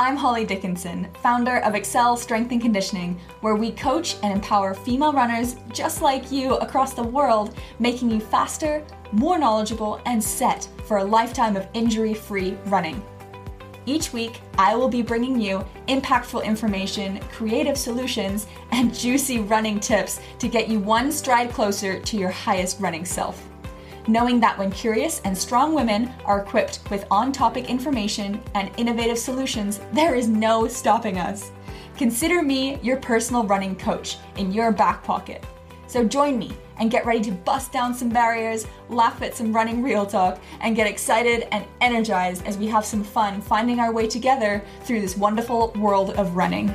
I'm Holly Dickinson, founder of Accel Strength and Conditioning, where we coach and empower female runners just like you across the world, making you faster, more knowledgeable, and set for a lifetime of injury free running. Each week, I will be bringing you impactful information, creative solutions, and juicy running tips to get you one stride closer to your highest running self knowing that when curious and strong women are equipped with on topic information and innovative solutions, there is no stopping us. Consider me your personal running coach in your back pocket. So join me and get ready to bust down some barriers, laugh at some running real talk, and get excited and energized as we have some fun finding our way together through this wonderful world of running.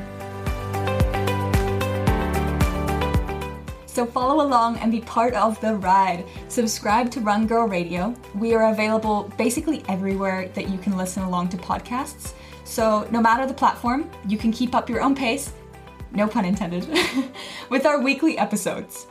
So follow along and be part of the ride. Subscribe to Run Girl Radio. We are available basically everywhere that you can listen along to podcasts. So no matter the platform, you can keep up your own pace, no pun intended, with our weekly episodes.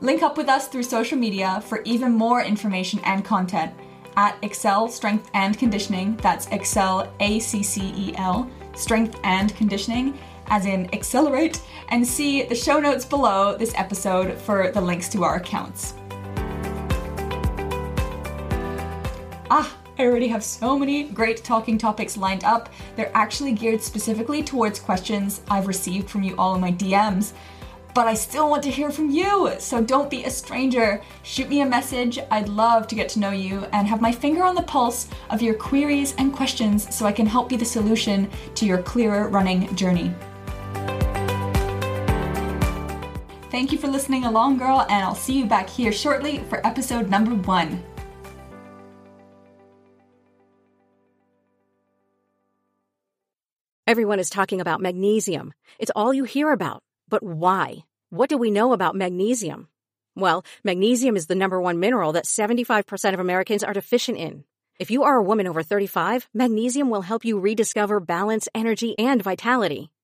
Link up with us through social media for even more information and content at Accel Strength and Conditioning. That's Accel A C C E L, Strength and Conditioning as in accelerate, and see the show notes below this episode for the links to our accounts. Ah, I already have so many great talking topics lined up. They're actually geared specifically towards questions I've received from you all in my DMs but I still want to hear from you. So don't be a stranger. Shoot me a message. I'd love to get to know you and have my finger on the pulse of your queries and questions so I can help be the solution to your clearer running journey. Thank you for listening along, girl, and I'll see you back here shortly for episode number one. Everyone is talking about magnesium. It's all you hear about. But why? What do we know about magnesium? Well, magnesium is the number one mineral that 75% of Americans are deficient in. If you are a woman over 35, magnesium will help you rediscover balance, energy, and vitality.